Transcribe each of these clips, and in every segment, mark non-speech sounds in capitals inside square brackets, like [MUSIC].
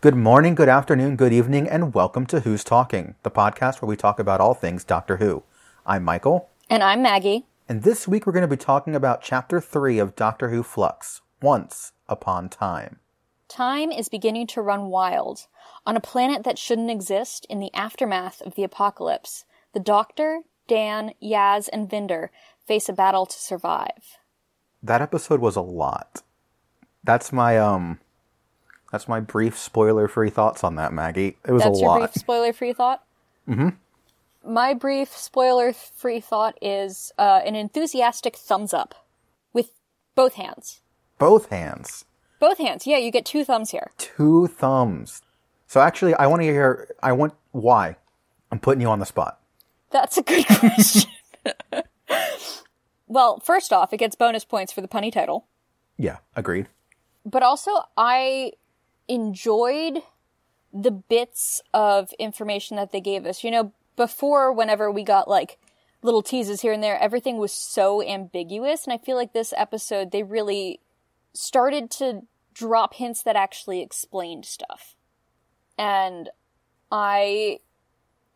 Good morning, good afternoon, good evening, and welcome to Who's Talking, the podcast where we talk about all things Doctor Who. I'm Michael, And I'm Maggie. and this week we're going to be talking about Chapter 3 of Doctor Who Flux Once Upon Time. Time is beginning to run wild. On a planet that shouldn't exist in the aftermath of the apocalypse, the Doctor, Dan, Yaz, and Vinder face a battle to survive. That episode was a lot. That's my, um, that's my brief spoiler free thoughts on that, Maggie. It was That's a your brief spoiler free thought? Mm-hmm. My brief spoiler free thought is uh, an enthusiastic thumbs up with both hands. Both hands. Both hands. Yeah, you get two thumbs here. Two thumbs. So actually, I want to hear, I want, why? I'm putting you on the spot. That's a good [LAUGHS] question. [LAUGHS] well, first off, it gets bonus points for the punny title. Yeah, agreed. but also I enjoyed the bits of information that they gave us. You know, before whenever we got like little teases here and there, everything was so ambiguous and I feel like this episode they really started to drop hints that actually explained stuff. And I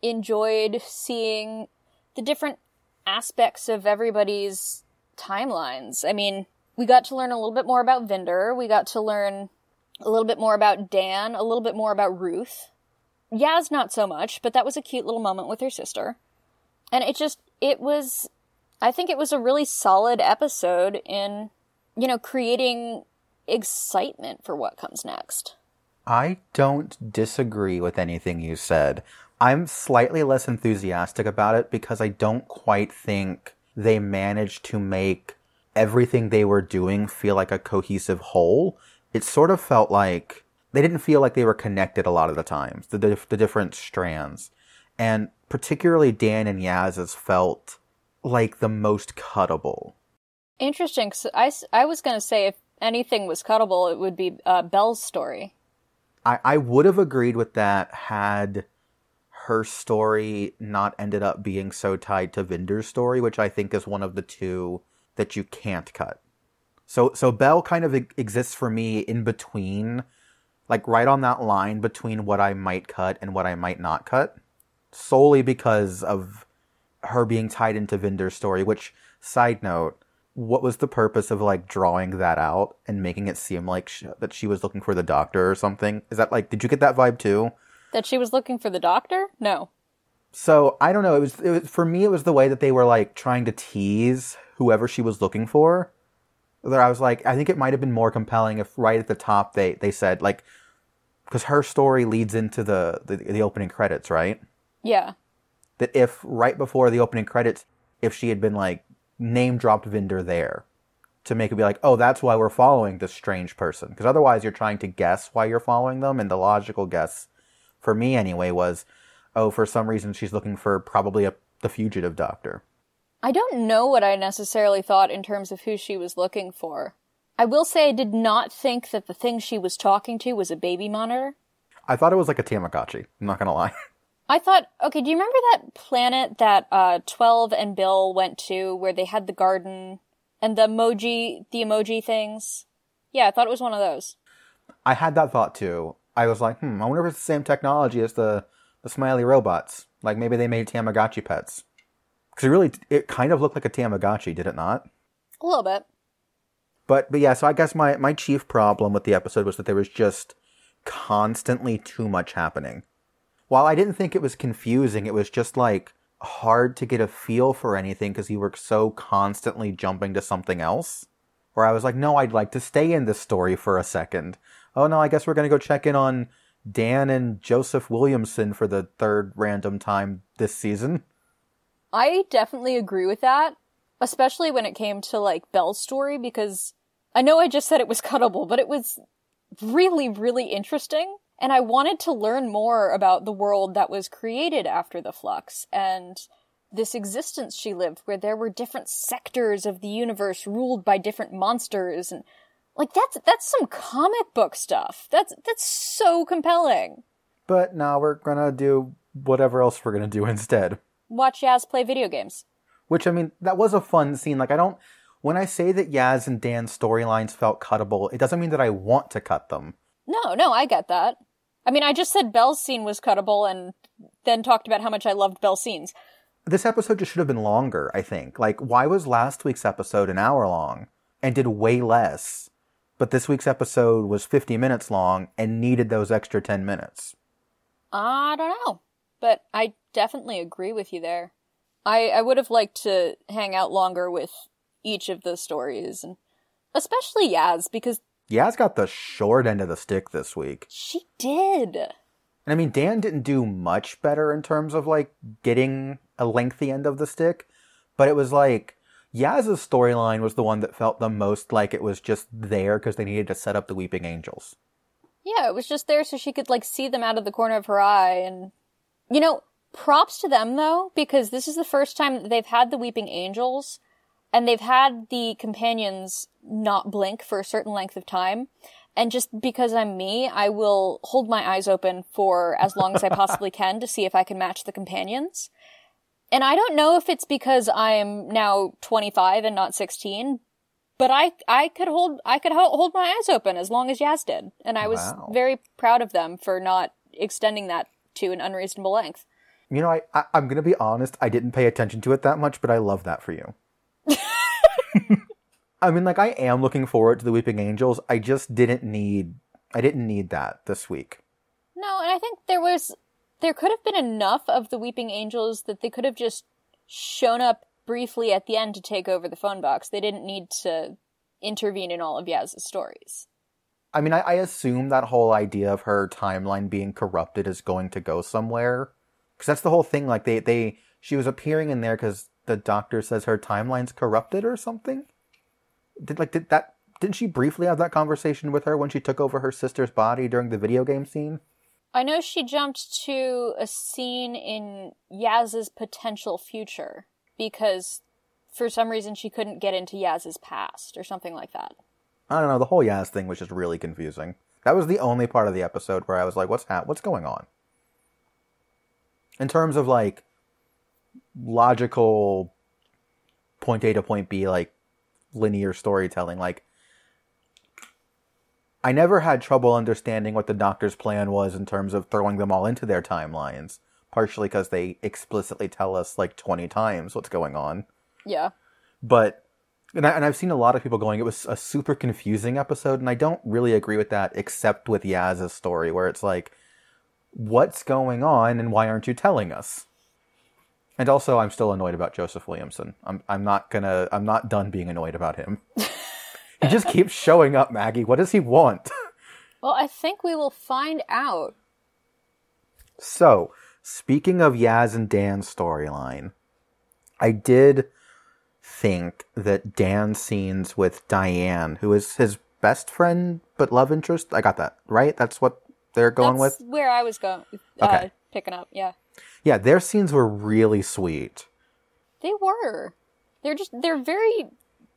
enjoyed seeing the different aspects of everybody's timelines. I mean, we got to learn a little bit more about Vinder. We got to learn a little bit more about Dan, a little bit more about Ruth. Yaz, not so much, but that was a cute little moment with her sister. And it just, it was, I think it was a really solid episode in, you know, creating excitement for what comes next. I don't disagree with anything you said. I'm slightly less enthusiastic about it because I don't quite think they managed to make everything they were doing feel like a cohesive whole. It sort of felt like they didn't feel like they were connected a lot of the times, the, the, the different strands. And particularly Dan and Yaz's felt like the most cuttable. Interesting, 'cause I, I was going to say if anything was cuttable, it would be uh, Bel's story. I, I would have agreed with that had her story not ended up being so tied to Vinder's story, which I think is one of the two that you can't cut. So so Bel kind of exists for me in between, like right on that line between what I might cut and what I might not cut, solely because of her being tied into Vinder's story. Which side note, what was the purpose of like drawing that out and making it seem like sh- that she was looking for the doctor or something? Is that like did you get that vibe too? That she was looking for the doctor? No. So I don't know. It was, it was for me. It was the way that they were like trying to tease whoever she was looking for. That I was like, I think it might have been more compelling if right at the top they they said like, because her story leads into the, the the opening credits, right? Yeah. That if right before the opening credits, if she had been like name dropped Vinder there, to make it be like, oh, that's why we're following this strange person. Because otherwise, you're trying to guess why you're following them, and the logical guess, for me anyway, was, oh, for some reason she's looking for probably a the fugitive doctor. I don't know what I necessarily thought in terms of who she was looking for. I will say I did not think that the thing she was talking to was a baby monitor. I thought it was like a Tamagotchi. I'm not gonna lie. [LAUGHS] I thought, okay, do you remember that planet that uh, 12 and Bill went to where they had the garden and the emoji, the emoji things? Yeah, I thought it was one of those. I had that thought too. I was like, hmm, I wonder if it's the same technology as the the smiley robots. Like maybe they made Tamagotchi pets. Because it really, it kind of looked like a Tamagotchi, did it not? A little bit. But but yeah, so I guess my my chief problem with the episode was that there was just constantly too much happening. While I didn't think it was confusing, it was just like hard to get a feel for anything because you were so constantly jumping to something else. Where I was like, no, I'd like to stay in this story for a second. Oh no, I guess we're gonna go check in on Dan and Joseph Williamson for the third random time this season. I definitely agree with that, especially when it came to like Bel's story because I know I just said it was [LAUGHS] cuttable, but it was really, really interesting. And I wanted to learn more about the world that was created after the flux and this existence she lived where there were different sectors of the universe ruled by different monsters and like that's that's some comic book stuff. That's that's so compelling. But now we're gonna do whatever else we're gonna do instead. Watch Yaz play video games. Which I mean, that was a fun scene. Like I don't when I say that Yaz and Dan's storylines felt cuttable, it doesn't mean that I want to cut them. No, no, I get that. I mean, I just said Bel's scene was cuttable and then talked about how much I loved Bel's scenes. This episode just should have been longer, I think. Like, why was last week's episode an hour long and did way less? But this week's episode was 50 minutes long and needed those extra 10 minutes. I don't know, but I definitely agree with you there. I, I would have liked to hang out longer with each of the stories, and especially Yaz, because Yaz got the short end of the stick this week. she did. And I mean, Dan didn't do much better in terms of like getting a lengthy end of the stick, but it was like Yaz's storyline was the one that felt the most like it was just there because they needed to set up the Weeping Angels. Yeah, it was just there so she could like see them out of the corner of her eye and you know, props to them though because this is the first time that they've had the weeping angels and they've had the companions not blink for a certain length of time. And just because I'm me, I will hold my eyes open for as long as I possibly [LAUGHS] can to see if I can match the companions. And I don't know if it's because I'm now 25 and not 16, but I I could hold I could hold my eyes open as long as Yaz did, and I was Wow. very proud of them for not extending that to an unreasonable length. You know, I, I I'm gonna be honest. I didn't pay attention to it that much, but I love that for you. [LAUGHS] I mean, like I am looking forward to the Weeping Angels. I just didn't need. I didn't need that this week. No, and I think there was there could have been enough of the weeping angels that they could have just shown up briefly at the end to take over the phone box. They didn't need to intervene in all of Yaz's stories. I mean, I, I assume that whole idea of her timeline being corrupted is going to go somewhere, because that's the whole thing. Like they, they, she was appearing in there because the doctor says her timeline's corrupted or something. Did like did that? Didn't she briefly have that conversation with her when she took over her sister's body during the video game scene? I know she jumped to a scene in Yaz's potential future because for some reason she couldn't get into Yaz's past or something like that. I don't know. The whole Yaz thing was just really confusing. That was the only part of the episode where I was like, "What's hap- What's going on?" In terms of like logical point A to point B, like linear storytelling, like I never had trouble understanding what the Doctor's plan was in terms of throwing them all into their timelines. Partially because they explicitly tell us like twenty times what's going on Yeah. but and, I, and I've seen a lot of people going it was a super confusing episode and I don't really agree with that except with Yaz's story where it's like what's going on and why aren't you telling us? And also I'm still annoyed about Joseph Williamson. I'm I'm not gonna I'm not done being annoyed about him. [LAUGHS] He just keeps showing up Maggie. What does he want? Well, I think we will find out. So, speaking of Yaz and Dan's storyline, I did think that Dan's scenes with Diane, who is his best friend but love interest, I got that, right? That's what they're going That's with? where I was going. Uh, Okay. Picking up, yeah. Yeah, their scenes were really sweet. They were. They're just they're very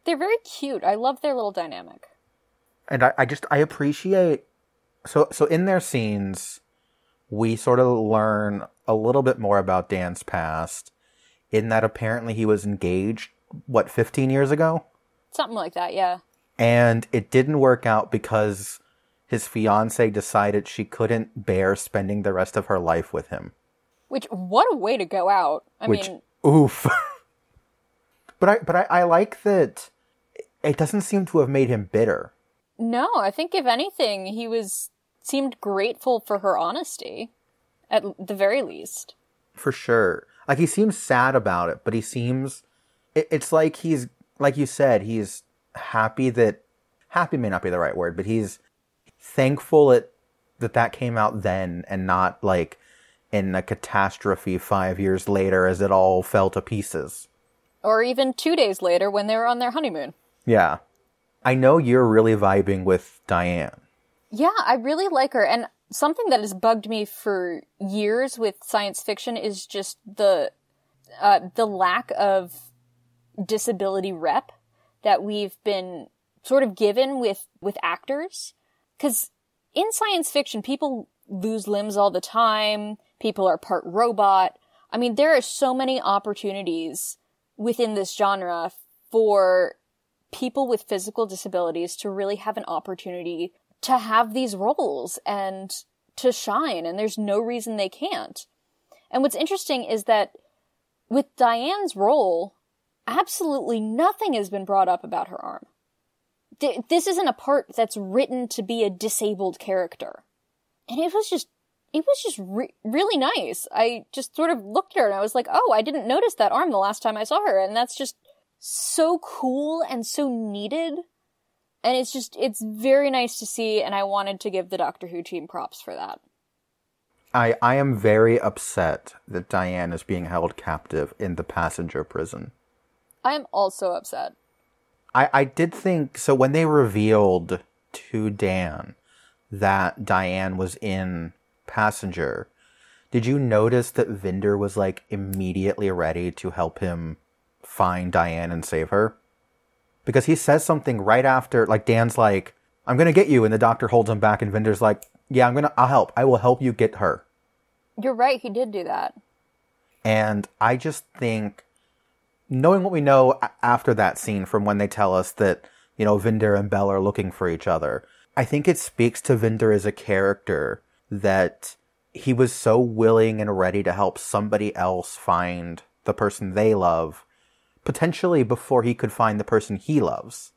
they're very cute. I love their little dynamic. And I, I just, I appreciate. So, so in their scenes, we sort of learn a little bit more about Dan's past, in that apparently he was engaged, what, 15 years ago? Something like that, yeah. and it didn't work out because his fiance decided she couldn't bear spending the rest of her life with him. Which what a way to go out. I Which mean, oof. [LAUGHS] but I but I, I like that it doesn't seem to have made him bitter. no, I think if anything, he was seemed grateful for her honesty at the very least. For sure. Like he seems sad about it, but he seems it, it's like he's like you said, he's happy that happy may not be the right word, but he's thankful it that that came out then and not like in a catastrophe 5 years later as it all fell to pieces. Or even 2 days later when they were on their honeymoon. Yeah. I know you're really vibing with Diane. Yeah, I really like her. And something that has bugged me for years with science fiction is just the uh, the lack of disability rep that we've been sort of given with with actors. Because in science fiction, people lose limbs all the time. People are part robot. I mean, there are so many opportunities within this genre for people with physical disabilities to really have an opportunity to have these roles and to shine, and there's no reason they can't. And what's interesting is that with Diane's role, absolutely nothing has been brought up about her arm. D- this isn't a part that's written to be a disabled character. And it was just, it was just re- really nice. I just sort of looked at her and I was like, oh, I didn't notice that arm the last time I saw her. And that's just so cool and so needed. And it's just, it's very nice to see. And I wanted to give the Doctor Who team props for that. I, I am very upset that Diane is being held captive in the passenger prison. I am also upset. I, I did think so when they revealed to Dan that Diane was in passenger. Did you notice that Vinder was like immediately ready to help him find Diane and save her? Because he says something right after, like Dan's like, "I'm gonna get you," and the doctor holds him back, and Vinder's like, "Yeah, I'm gonna, I'll help. I will help you get her." You're right. He did do that. And I just think knowing what we know after that scene from when they tell us that, you know, Vinder and Bel are looking for each other, I think it speaks to Vinder as a character that he was so willing and ready to help somebody else find the person they love, potentially before he could find the person he loves.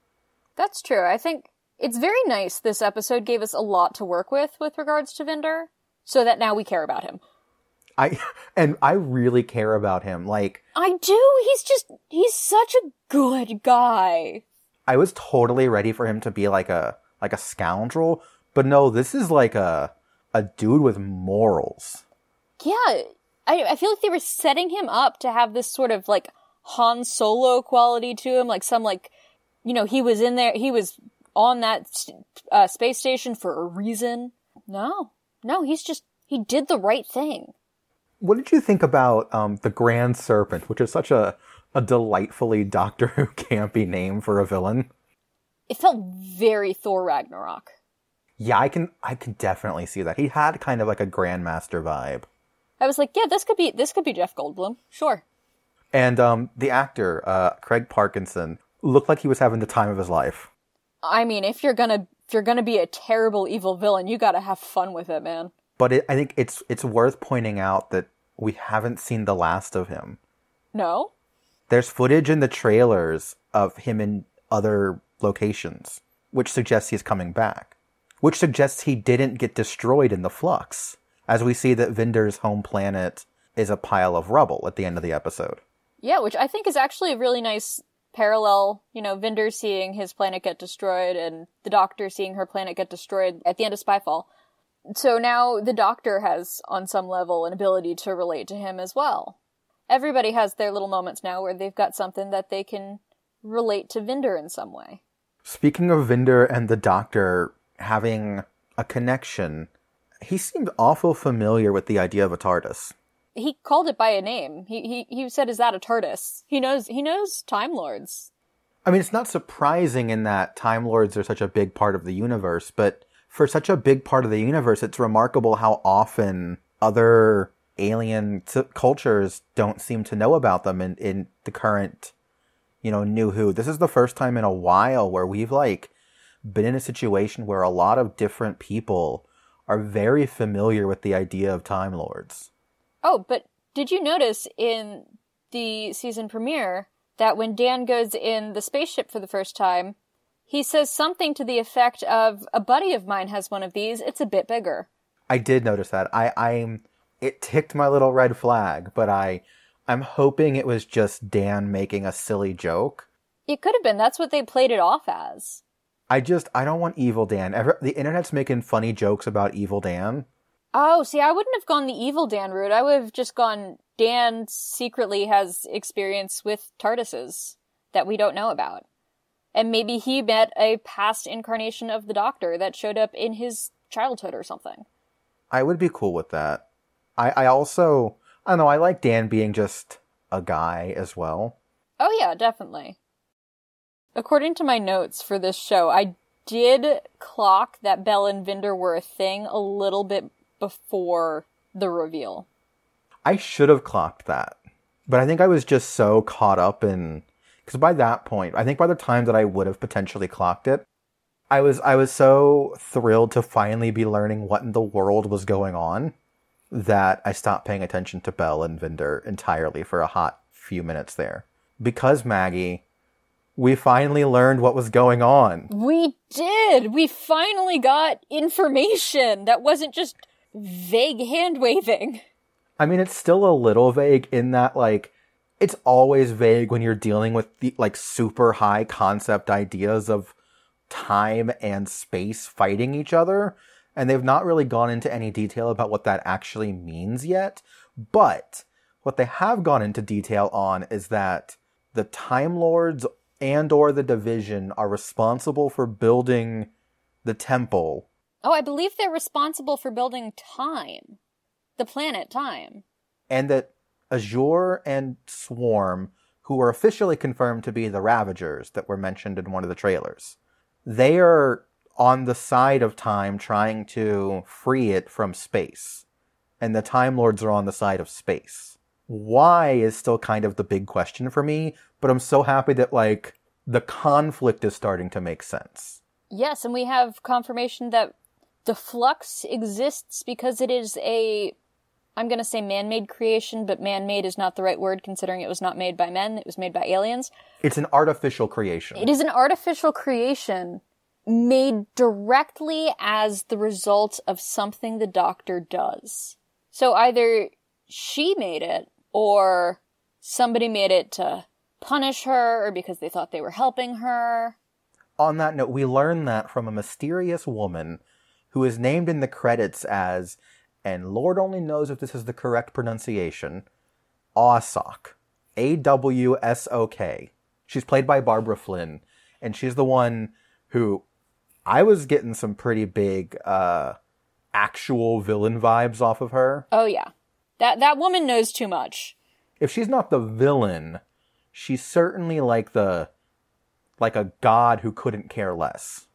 That's true. I think it's very nice this episode gave us a lot to work with with regards to Vinder, so that now we care about him. I [LAUGHS] and I really care about him. Like I do. He's just he's such a good guy. I was totally ready for him to be like a like a scoundrel, but no, this is like a a dude with morals. Yeah, I I feel like they were setting him up to have this sort of like Han Solo quality to him, like some like you know he was in there, he was on that uh, space station for a reason. No, no, he's just he did the right thing. What did you think about um, the Grand Serpent, which is such a, a delightfully Doctor Who campy name for a villain? It felt very Thor Ragnarok. Yeah, I can I can definitely see that. He had kind of like a Grandmaster vibe. I was like, yeah, this could be this could be Jeff Goldblum, sure. And um, the actor uh, Craig Parkinson looked like he was having the time of his life. I mean, if you're gonna if you're gonna be a terrible evil villain, you got to have fun with it, man but it, I think it's it's worth pointing out that we haven't seen the last of him. No. There's footage in the trailers of him in other locations, which suggests he's coming back. Which suggests he didn't get destroyed in the flux, as we see that Vinder's home planet is a pile of rubble at the end of the episode. Yeah, which I think is actually a really nice parallel. You know, Vinder seeing his planet get destroyed and the Doctor seeing her planet get destroyed at the end of Spyfall so now the doctor has, on some level, an ability to relate to him as well. Everybody has their little moments now where they've got something that they can relate to Vinder in some way. Speaking of Vinder and the doctor having a connection, he seemed awful familiar with the idea of a TARDIS. He called it by a name. He he he said, "Is that a TARDIS?" He knows he knows Time Lords. I mean, it's not surprising in that Time Lords are such a big part of the universe, but for such a big part of the universe, it's remarkable how often other alien t- cultures don't seem to know about them in, in the current, you know, New Who. This is the first time in a while where we've like been in a situation where a lot of different people are very familiar with the idea of Time Lords. Oh, but did you notice in the season premiere that when Dan goes in the spaceship for the first time, he says something to the effect of, "A buddy of mine has one of these. It's a bit bigger." I did notice that. I, I'm. It ticked my little red flag, but I, I'm hoping it was just Dan making a silly joke. It could have been. That's what they played it off as. I just, I don't want Evil Dan. Ever, the internet's making funny jokes about Evil Dan. Oh, see, I wouldn't have gone the Evil Dan route. I would have just gone. Dan secretly has experience with TARDISes that we don't know about. And maybe he met a past incarnation of the Doctor that showed up in his childhood or something. I would be cool with that. I, I also, I don't know, I like Dan being just a guy as well. Oh, yeah, definitely. According to my notes for this show, I did clock that Bel and Vinder were a thing a little bit before the reveal. I should have clocked that. But I think I was just so caught up in because by that point, I think by the time that I would have potentially clocked it, I was I was so thrilled to finally be learning what in the world was going on that I stopped paying attention to Bel and Vinder entirely for a hot few minutes there. Because Maggie, we finally learned what was going on. We did. We finally got information that wasn't just vague hand waving. I mean, it's still a little vague in that like it's always vague when you're dealing with the like super high concept ideas of time and space fighting each other and they've not really gone into any detail about what that actually means yet. But what they have gone into detail on is that the Time Lords and or the Division are responsible for building the temple. Oh, I believe they're responsible for building time. The planet time. And that Azure and Swarm, who were officially confirmed to be the Ravagers that were mentioned in one of the trailers, they are on the side of time trying to free it from space. And the Time Lords are on the side of space. Why is still kind of the big question for me, but I'm so happy that, like, the conflict is starting to make sense. Yes, and we have confirmation that the flux exists because it is a I'm going to say man-made creation, but man-made is not the right word considering it was not made by men, it was made by aliens. It's an artificial creation. It is an artificial creation made directly as the result of something the doctor does. So either she made it or somebody made it to punish her or because they thought they were helping her. On that note, we learn that from a mysterious woman who is named in the credits as, and Lord only knows if this is the correct pronunciation, Awsok. A W S O K. She's played by Barbara Flynn, and she's the one who I was getting some pretty big uh actual villain vibes off of her. Oh yeah. That that woman knows too much. If she's not the villain, she's certainly like the like a god who couldn't care less.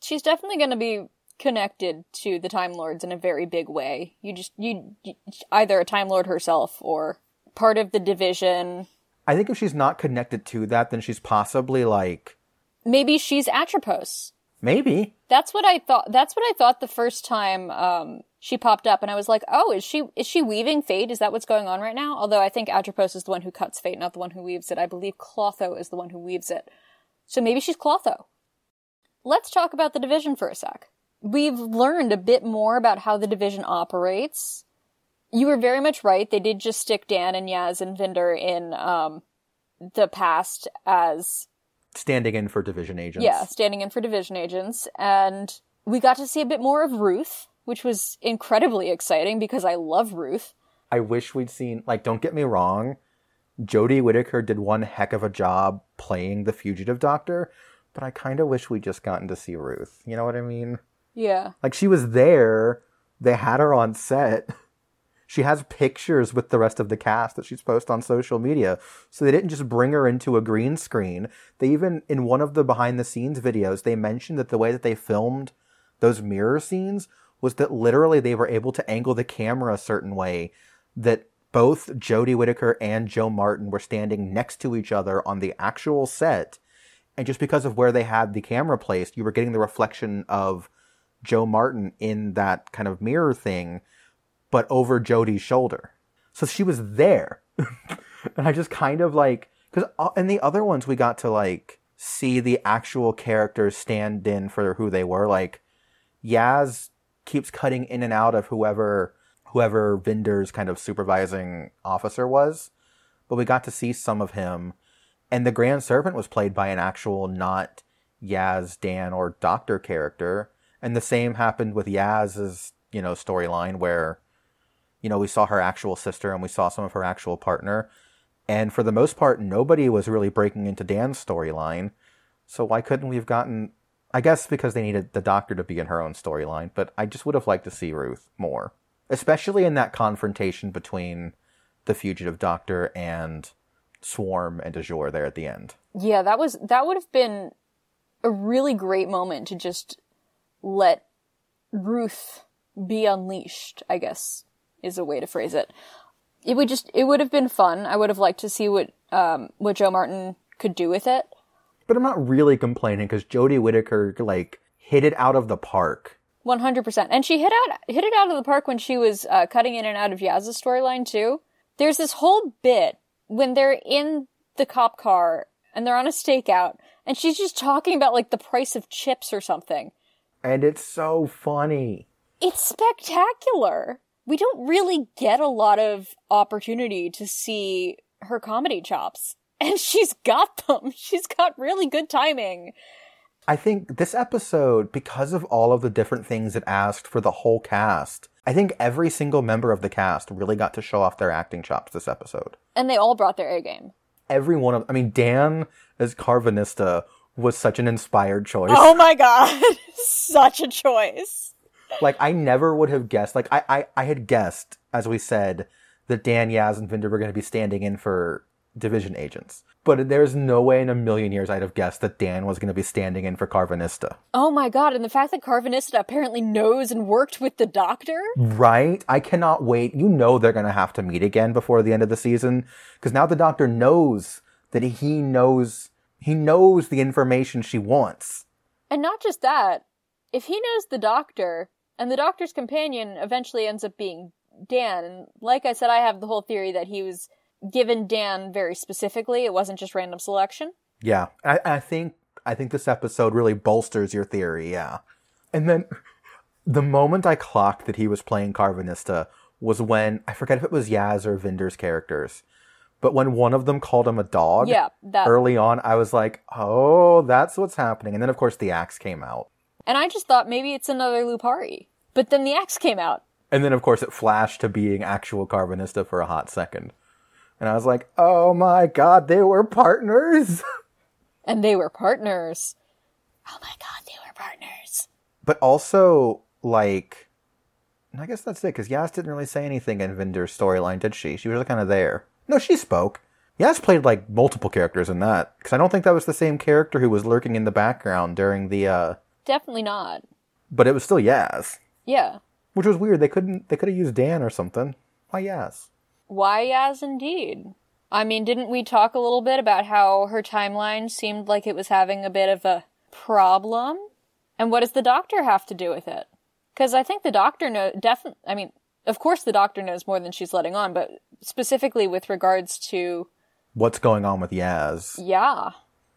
She's definitely going to be connected to the Time Lords in a very big way. You just you, you either a Time Lord herself or part of the division. I think if she's not connected to that, then she's possibly like maybe she's Atropos. Maybe. That's what I thought. That's what I thought the first time um, she popped up, and I was like, "Oh, is she is she weaving fate? Is that what's going on right now?" Although I think Atropos is the one who cuts fate, not the one who weaves it. I believe Clotho is the one who weaves it. So maybe she's Clotho. Let's talk about the division for a sec. We've learned a bit more about how the division operates. You were very much right. They did just stick Dan and Yaz and Vinder in um, the past as standing in for division agents. Yeah, standing in for division agents. And we got to see a bit more of Ruth, which was incredibly exciting because I love Ruth. I wish we'd seen, like, don't get me wrong, Jodie Whittaker did one heck of a job playing the fugitive doctor, but I kind of wish we'd just gotten to see Ruth. You know what I mean? Yeah. Like, she was there, they had her on set. She has pictures with the rest of the cast that she's posted on social media. So they didn't just bring her into a green screen. They even, in one of the behind the scenes videos, they mentioned that the way that they filmed those mirror scenes was that literally they were able to angle the camera a certain way that both Jodie Whittaker and Jo Martin were standing next to each other on the actual set. And just because of where they had the camera placed, you were getting the reflection of Jo Martin in that kind of mirror thing but over Jodie's shoulder. So she was there. [LAUGHS] and I just kind of like, because in uh, the other ones, we got to like see the actual characters stand in for who they were. Like, Yaz keeps cutting in and out of whoever whoever Vinder's kind of supervising officer was, but we got to see some of him. And the Grand Serpent was played by an actual not Yaz, Dan, or Doctor character. And the same happened with Yaz's, you know, storyline where you know, we saw her actual sister and we saw some of her actual partner. And for the most part, nobody was really breaking into Dan's storyline. So why couldn't we have gotten. I guess because they needed the doctor to be in her own storyline, but I just would have liked to see Ruth more. Especially in that confrontation between the fugitive doctor and Swarm and Azure there at the end. Yeah, that was that would have been a really great moment to just let Ruth be unleashed, I guess is a way to phrase it. It would just it would have been fun. I would have liked to see what um what Jo Martin could do with it. But I'm not really complaining because Jodie Whittaker like hit it out of the park. One hundred percent. And she hit out hit it out of the park when she was uh, cutting in and out of Yaz's storyline too. There's this whole bit when they're in the cop car and they're on a stakeout, and she's just talking about like the price of chips or something. And it's so funny. It's spectacular. We don't really get a lot of opportunity to see her comedy chops. [LAUGHS] And she's got them. [LAUGHS] She's got really good timing. I think this episode, because of all of the different things it asked for the whole cast, I think every single member of the cast really got to show off their acting chops this episode. And they all brought their A game. Every one of, I mean, Dan as Karvanista was such an inspired choice. Oh my god. [LAUGHS] Such a choice. Like, I never would have guessed, like, I, I, I had guessed, as we said, that Dan, Yaz, and Vinder were going to be standing in for division agents. But there's no way in a million years I'd have guessed that Dan was going to be standing in for Karvanista. Oh my god, and the fact that Karvanista apparently knows and worked with the doctor? Right? I cannot wait. You know they're going to have to meet again before the end of the season because now the doctor knows that he knows he knows the information she wants. And not just that, if he knows the doctor, and the doctor's companion eventually ends up being Dan, and like I said, I have the whole theory that he was given Dan very specifically. It wasn't just random selection. Yeah, I, I think I think this episode really bolsters your theory. Yeah, and then the moment I clocked that he was playing Karvanista was when I forget if it was Yaz or Vinder's characters, but when one of them called him a dog. Yeah, that. Early on, I was like, "Oh, that's what's happening," and then of course the axe came out, And I just thought maybe it's another Lupari. But then the axe came out. and then of course it flashed to being actual Karvanista for a hot second, and I was like, "Oh my god, they were partners." [LAUGHS] And they were partners. Oh my god, they were partners. but also like I guess that's it because Yaz didn't really say anything in Vinder's storyline, did she? She was kind of there. No, she spoke. Yaz played like multiple characters in that because I don't think that was the same character who was lurking in the background during the. uh Definitely not. But it was still Yaz, Yeah. which was weird. They couldn't. They could have used Dan or something. Why Yaz? Why, as indeed. I mean, didn't we talk a little bit about how her timeline seemed like it was having a bit of a problem? And what does the doctor have to do with it? Because I think the doctor know definitely. I mean, of course, the doctor knows more than she's letting on, but specifically with regards to What's going on with Yaz? yeah,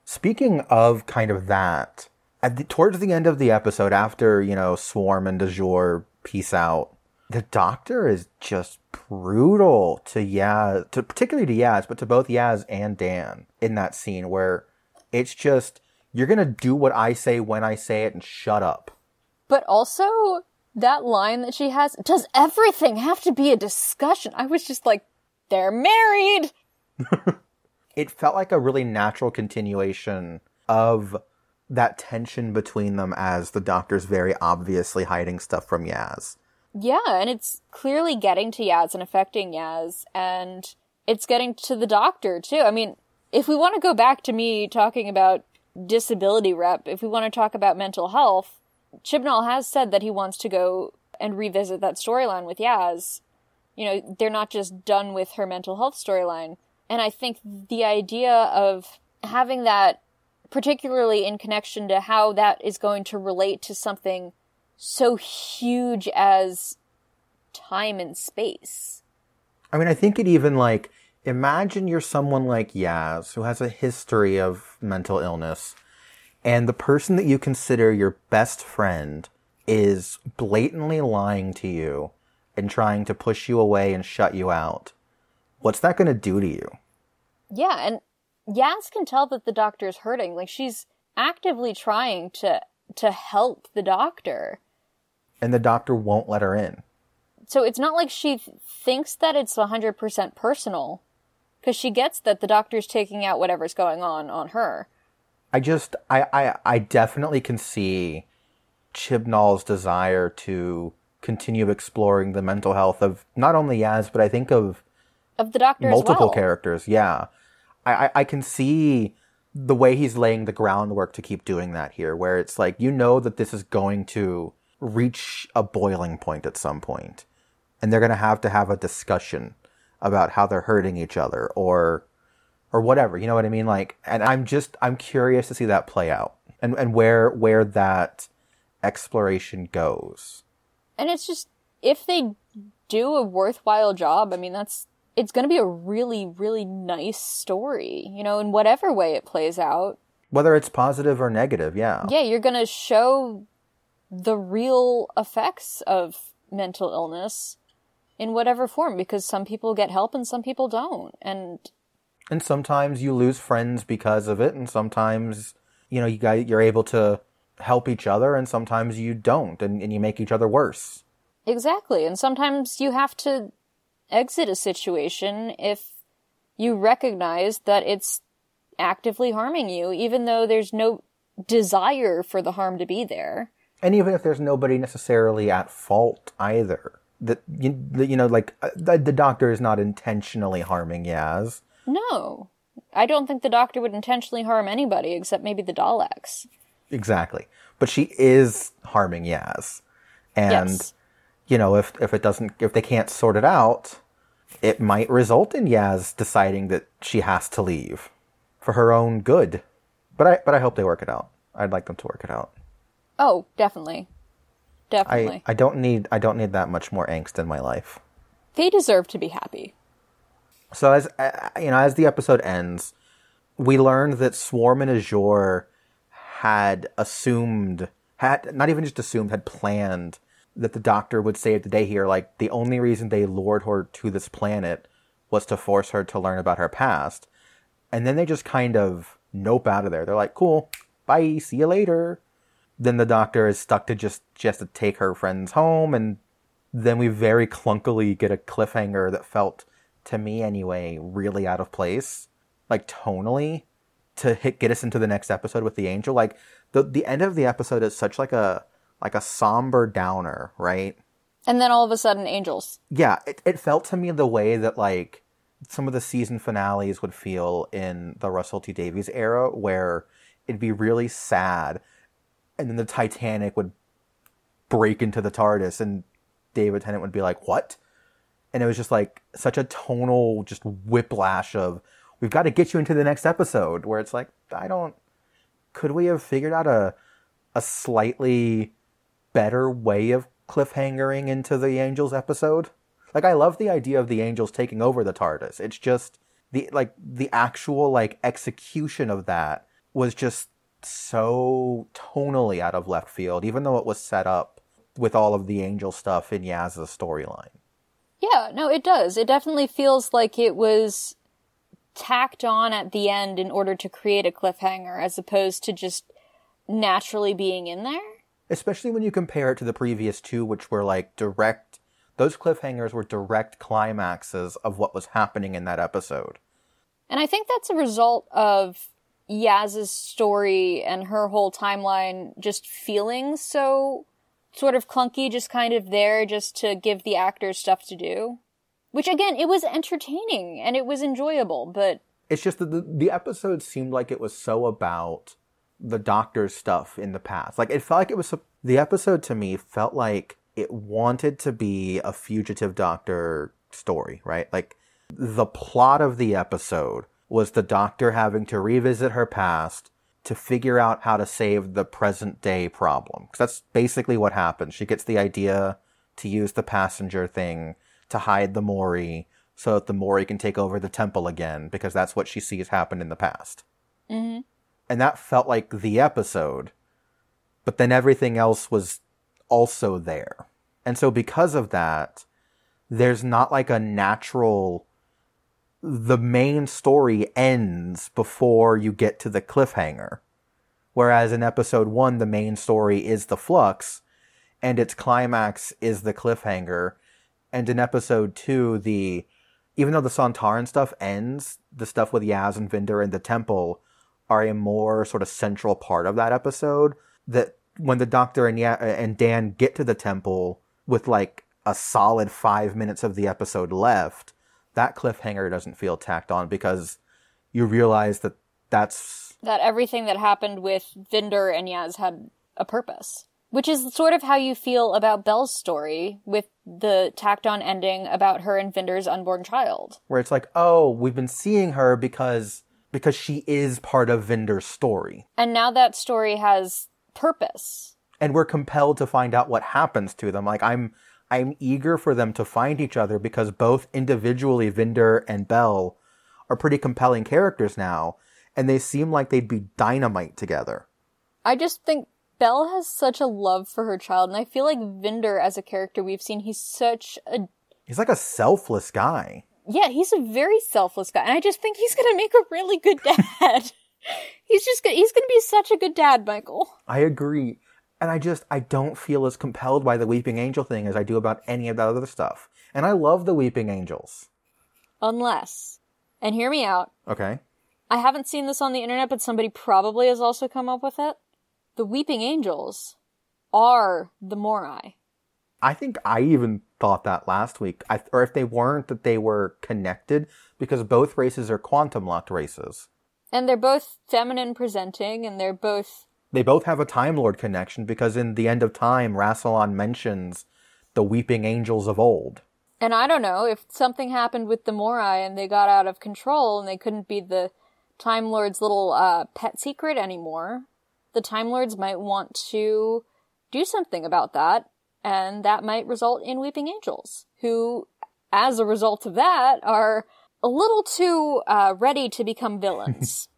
Speaking of kind of that, at the, towards the end of the episode, after you know Swarm and Azure peace out, the Doctor is just brutal to Yaz, to particularly to Yaz, but to both Yaz and Dan in that scene where it's just you're gonna do what I say when I say it and shut up. but also that line that she has does everything have to be a discussion? I was just like, they're married. [LAUGHS] It felt like a really natural continuation of that tension between them as the Doctor's very obviously hiding stuff from Yaz. Yeah, and it's clearly getting to Yaz and affecting Yaz, and it's getting to the doctor too. I mean, if we want to go back to me talking about disability rep, if we want to talk about mental health, Chibnall has said that he wants to go and revisit that storyline with Yaz. You know, they're not just done with her mental health storyline. And I think the idea of having that, particularly in connection to how that is going to relate to something so huge as time and space. I mean, I think it even like imagine you're someone like Yaz who has a history of mental illness, and the person that you consider your best friend is blatantly lying to you and trying to push you away and shut you out. What's that going to do to you? Yeah, and Yaz can tell that the doctor is hurting. Like she's actively trying to to help the doctor. And the doctor won't let her in. So it's not like she th- thinks that it's 100% personal cuz she gets that the doctor's taking out whatever's going on on her. I just, I, I, I definitely can see Chibnall's desire to continue exploring the mental health of not only Yaz, but I think of Of the doctor multiple as well. characters. Yeah, I, I I can see the way he's laying the groundwork to keep doing that here, where it's like you know that this is going to reach a boiling point at some point, and they're going to have to have a discussion about how they're hurting each other or or whatever. You know what I mean? Like, and I'm just I'm curious to see that play out and and where where that exploration goes. And it's just if they do a worthwhile job, I mean that's it's going to be a really really nice story, you know, in whatever way it plays out. Whether it's positive or negative, yeah. Yeah, you're going to show the real effects of mental illness in whatever form because some people get help and some people don't. And and sometimes you lose friends because of it and sometimes you know you guys you're able to help each other and sometimes you don't and, and you make each other worse. Exactly and sometimes you have to exit a situation if you recognize that it's actively harming you even though there's no desire for the harm to be there. And even if there's nobody necessarily at fault either that you, you know like uh, the, the doctor is not intentionally harming yaz no i don't think the doctor would intentionally harm anybody except maybe the daleks exactly but she is harming yaz and yes. you know if if it doesn't if they can't sort it out it might result in yaz deciding that she has to leave for her own good but i but i hope they work it out i'd like them to work it out oh definitely Definitely. I, I don't need I don't need that much more angst in my life. They deserve to be happy. So as uh, you know, as the episode ends, we learned that Swarm and Azure had assumed had not even just assumed had planned that the Doctor would save the day here. Like the only reason they lured her to this planet was to force her to learn about her past, and then they just kind of nope out of there. They're like, "Cool, bye, see you later." then the doctor is stuck to just just to take her friends home and then we very clunkily get a cliffhanger that felt to me anyway really out of place like tonally to hit get us into the next episode with the angel. Like the the end of the episode is such like a like a somber downer right? And then all of a sudden angels. Yeah it, it felt to me the way that like some of the season finales would feel in the russell t davies era where it'd be really sad and then the Titanic would break into the TARDIS, and David Tennant would be like, "What?" And it was just like such a tonal, just whiplash of, "We've got to get you into the next episode." Where it's like, I don't. Could we have figured out a a slightly better way of cliffhangering into the Angels episode? Like, I love the idea of the Angels taking over the TARDIS. It's just the like the actual like execution of that was just so tonally out of left field, even though it was set up with all of the angel stuff in Yaz's storyline. Yeah, no, it does. It definitely feels like it was tacked on at the end in order to create a cliffhanger as opposed to just naturally being in there. Especially when you compare it to the previous two, which were like direct, those cliffhangers were direct climaxes of what was happening in that episode. And I think that's a result of Yaz's story and her whole timeline just feeling so sort of clunky, just kind of there just to give the actors stuff to do. Which again, it was entertaining and it was enjoyable, but it's just that the, the episode seemed like it was so about the doctor's stuff in the past. Like it felt like it was the episode to me felt like it wanted to be a fugitive doctor story, right? Like the plot of the episode was the doctor having to revisit her past to figure out how to save the present day problem. Because that's basically what happens. She gets the idea to use the passenger thing to hide the Mouri so that the Mouri can take over the temple again because that's what she sees happen in the past. Mm-hmm. And that felt like the episode, but then everything else was also there. And so because of that, there's not like a natural the main story ends before you get to the cliffhanger. Whereas in episode one, the main story is the flux, and its climax is the cliffhanger. And in episode two, the even though the Sontaran stuff ends, the stuff with Yaz and Vinder and the temple are a more sort of central part of that episode. That when the Doctor and ya- and Dan get to the temple with like a solid five minutes of the episode left, that cliffhanger doesn't feel tacked on because you realize that that's that everything that happened with Vinder and Yaz had a purpose. Which is sort of how you feel about Bel's story with the tacked on ending about her and Vinder's unborn child. Where it's like, oh, we've been seeing her because because she is part of Vinder's story. And now that story has purpose. and we're compelled to find out what happens to them. Like I'm I'm eager for them to find each other because both individually Vinder and Bel are pretty compelling characters now, and they seem like they'd be dynamite together. I just think Bel has such a love for her child, and I feel like Vinder as a character we've seen, he's such a He's like a selfless guy. yeah, he's a very selfless guy, and I just think he's gonna make a really good [LAUGHS] dad. he's just gonna, he's gonna be such a good dad, Michael. I agree. And I just I don't feel as compelled by the Weeping Angel thing as I do about any of that other stuff. And I love the Weeping Angels. Unless, and hear me out, Okay. I haven't seen this on the internet, but somebody probably has also come up with it. The Weeping Angels are the Mouri. I think I even thought that last week. I, or if they weren't, that they were connected because both races are quantum locked races. And they're both feminine presenting, and they're both. They both have a Time Lord connection because in the end of time, Rassilon mentions the Weeping Angels of old. And I don't know if something happened with the Mouri and they got out of control and they couldn't be the Time Lord's little uh, pet secret anymore. The Time Lords might want to do something about that, and that might result in Weeping Angels, who, as a result of that, are a little too uh, ready to become villains. [LAUGHS]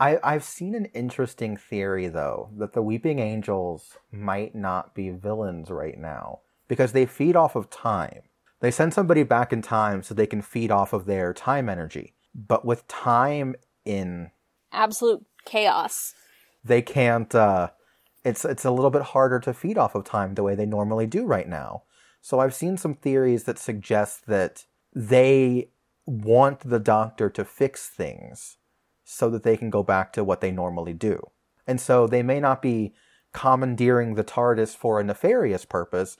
I, I've seen an interesting theory, though, that the Weeping Angels might not be villains right now because they feed off of time. They send somebody back in time so they can feed off of their time energy. But with time in, Absolute chaos. they can't, uh, it's, it's a little bit harder to feed off of time the way they normally do right now. So I've seen some theories that suggest that they want the doctor to fix things so that they can go back to what they normally do. And so they may not be commandeering the TARDIS for a nefarious purpose,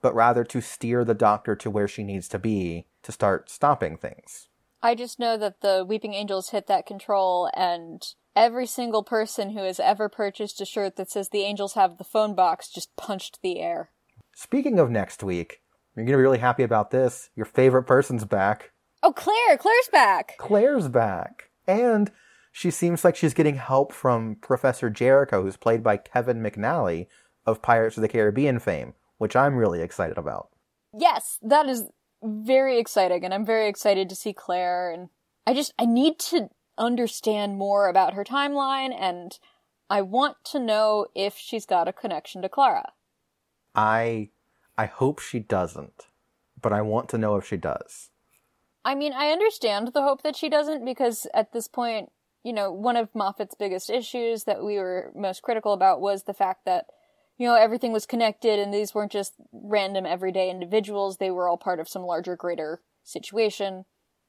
but rather to steer the doctor to where she needs to be to start stopping things. I just know that the Weeping Angels hit that control, and every single person who has ever purchased a shirt that says the Angels have the phone box just punched the air. Speaking of next week, you're going to be really happy about this. Your favorite person's back. Oh, Claire! Claire's back! Claire's back. And she seems like she's getting help from Professor Jericho, who's played by Kevin McNally of Pirates of the Caribbean fame, which I'm really excited about. Yes, that is very exciting, and I'm very excited to see Claire, and I just, I need to understand more about her timeline, and I want to know if she's got a connection to Clara. I I hope she doesn't, but I want to know if she does. I mean, I understand the hope that she doesn't because at this point, you know, one of Moffat's biggest issues that we were most critical about was the fact that, you know, everything was connected and these weren't just random everyday individuals. They were all part of some larger, greater situation.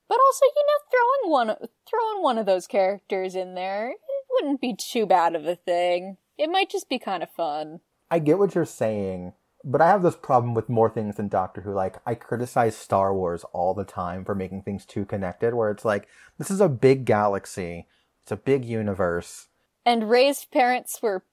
But also, you know, throwing one, throwing one of those characters in there, wouldn't be too bad of a thing. It might just be kind of fun. I get what you're saying, but I have this problem with more things than Doctor Who. Like, I criticize Star Wars all the time for making things too connected, where it's like, this is a big galaxy, it's a big universe. And Rey's parents were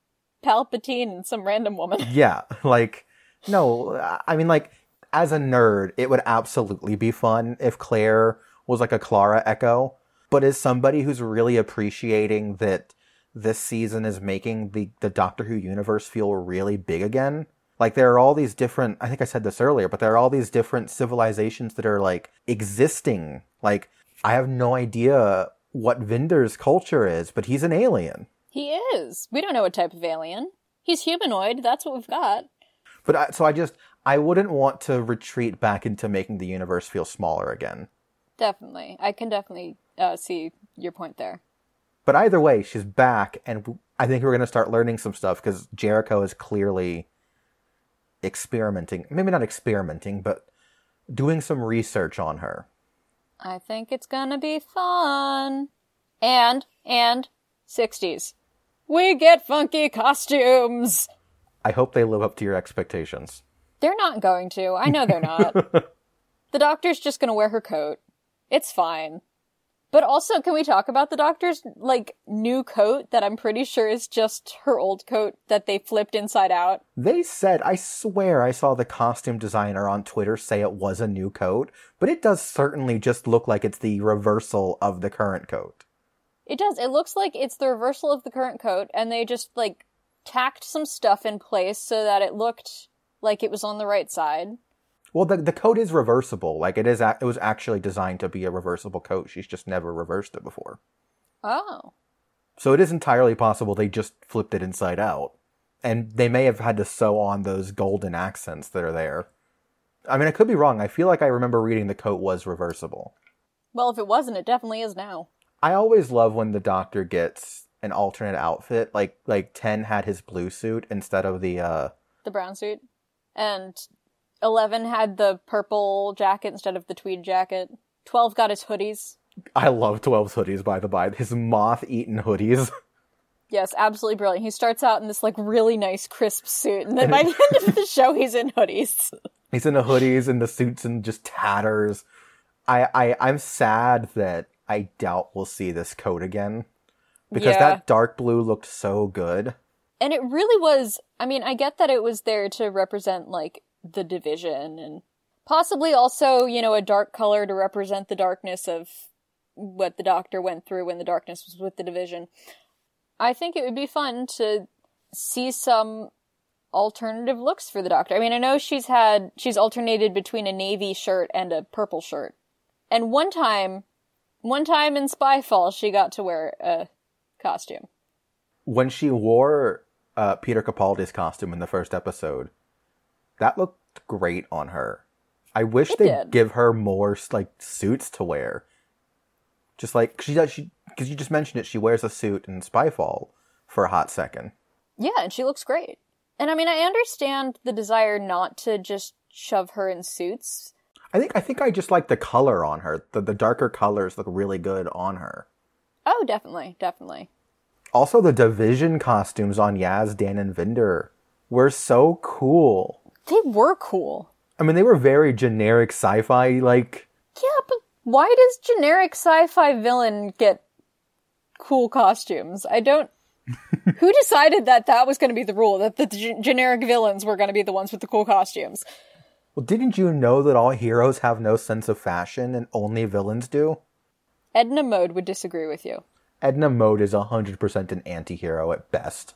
Palpatine and some random woman. [LAUGHS] Yeah, like, no, I mean, like, as a nerd, it would absolutely be fun if Claire was like a Clara Echo. But as somebody who's really appreciating that this season is making the, the Doctor Who universe feel really big again, like there are all these different, I think I said this earlier, but there are all these different civilizations that are like existing. Like, I have no idea what Vinder's culture is, but he's an alien. He is. We don't know what type of alien. He's humanoid. That's what we've got. But I, so I just I wouldn't want to retreat back into making the universe feel smaller again. Definitely. I can definitely uh, see your point there. But either way, she's back, and I think we're going to start learning some stuff because Jericho is clearly experimenting. Maybe not experimenting, but doing some research on her. I think it's gonna be fun. And, and, 60s. We get funky costumes! I hope they live up to your expectations. They're not going to. I know they're not. [LAUGHS] the doctor's just gonna wear her coat. It's fine. But also, can we talk about the doctor's, like, new coat that I'm pretty sure is just her old coat that they flipped inside out? They said, I swear I saw the costume designer on Twitter say it was a new coat, but it does certainly just look like it's the reversal of the current coat. It does. It looks like it's the reversal of the current coat, and they just, like, tacked some stuff in place so that it looked like it was on the right side. Well, the the coat is reversible. Like it is. It was actually designed to be a reversible coat. She's just never reversed it before. Oh. So it is entirely possible they just flipped it inside out, and they may have had to sew on those golden accents that are there. I mean, I could be wrong. I feel like I remember reading the coat was reversible. Well, if it wasn't, it definitely is now. I always love when the doctor gets an alternate outfit. Like like ten had his blue suit instead of the uh The brown suit. And 11 had the purple jacket instead of the tweed jacket. 12 got his hoodies. I love 12's hoodies by the by. His moth eaten hoodies. [LAUGHS] Yes, absolutely brilliant. He starts out in this like really nice crisp suit, and then by the [LAUGHS] end of the show, he's in hoodies. [LAUGHS] He's in the hoodies and the suits and just tatters. I, I I'm sad that I doubt we'll see this coat again. Because Yeah. that dark blue looked so good. And it really was. I mean, I get that it was there to represent like the division and possibly also, you know, a dark color to represent the darkness of what the doctor went through when the darkness was with the division. I think it would be fun to see some alternative looks for the doctor. I mean, I know she's had she's alternated between a navy shirt and a purple shirt. And one time, one time in Spyfall, she got to wear a costume. When she wore uh, Peter Capaldi's costume in the first episode, that looked great on her. I wish It they'd did. give her more like suits to wear. Just like she does, she because you just mentioned it. She wears a suit in Spyfall for a hot second. Yeah, and she looks great. And I mean, I understand the desire not to just shove her in suits. I think I think I just like the color on her. The the darker colors look really good on her. Oh, definitely, definitely. Also, the division costumes on Yaz, Dan, and Vinder were so cool. They were cool. I mean, they were very generic sci-fi. Like, Yeah, but why does generic sci-fi villain get cool costumes? I don't. [LAUGHS] Who decided that that was going to be the rule? That the g- generic villains were going to be the ones with the cool costumes? well, didn't you know that all heroes have no sense of fashion and only villains do? Edna Mode would disagree with you. Edna Mode is hundred percent an anti-hero at best.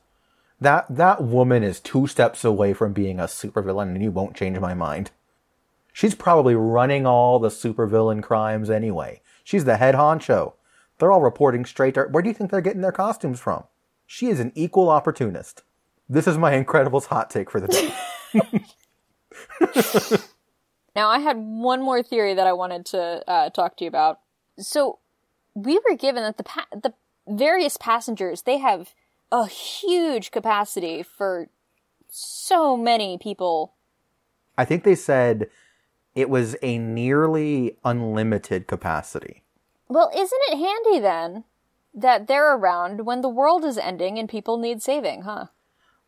That that woman is two steps away from being a supervillain, and you won't change my mind. She's probably running all the supervillain crimes anyway. She's the head honcho. They're all reporting straight to Where do you think they're getting their costumes from? She is an equal opportunist. This is my Incredibles hot take for the day. [LAUGHS] [LAUGHS] Now, I had one more theory that I wanted to uh, talk to you about. So, we were given that the pa- the various passengers they have a huge capacity for so many people. I think they said it was a nearly unlimited capacity. Well, isn't it handy then that they're around when the world is ending and people need saving, huh?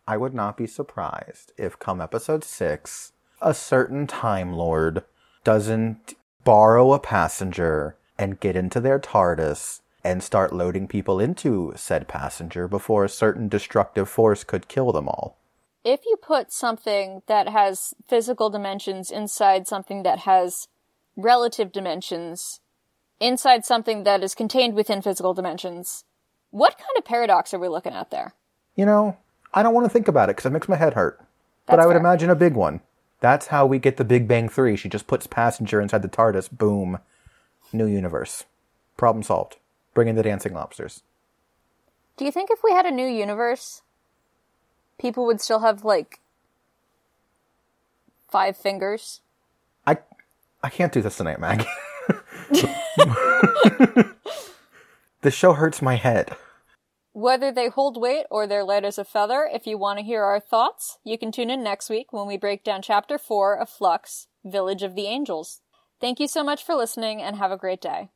I would not be surprised if, come episode six, a certain Time Lord doesn't borrow a passenger and get into their TARDIS and start loading people into said passenger before a certain destructive force could kill them all. If you put something that has physical dimensions inside something that has relative dimensions, inside something that is contained within physical dimensions, what kind of paradox are we looking at there? You know, I don't want to think about it because it makes my head hurt. but I would fair. imagine a big one. That's how we get the Big Bang 3. She just puts passenger inside the TARDIS. Boom. New universe. Problem solved. Bring in the dancing lobsters. Do you think if we had a new universe, people would still have, like, five fingers? I I can't do this tonight, Maggie. [LAUGHS] the show hurts my head. Whether they hold weight or they're light as a feather, if you want to hear our thoughts, you can tune in next week when we break down Chapter 4 of Flux Village of the Angels. Thank you so much for listening and have a great day.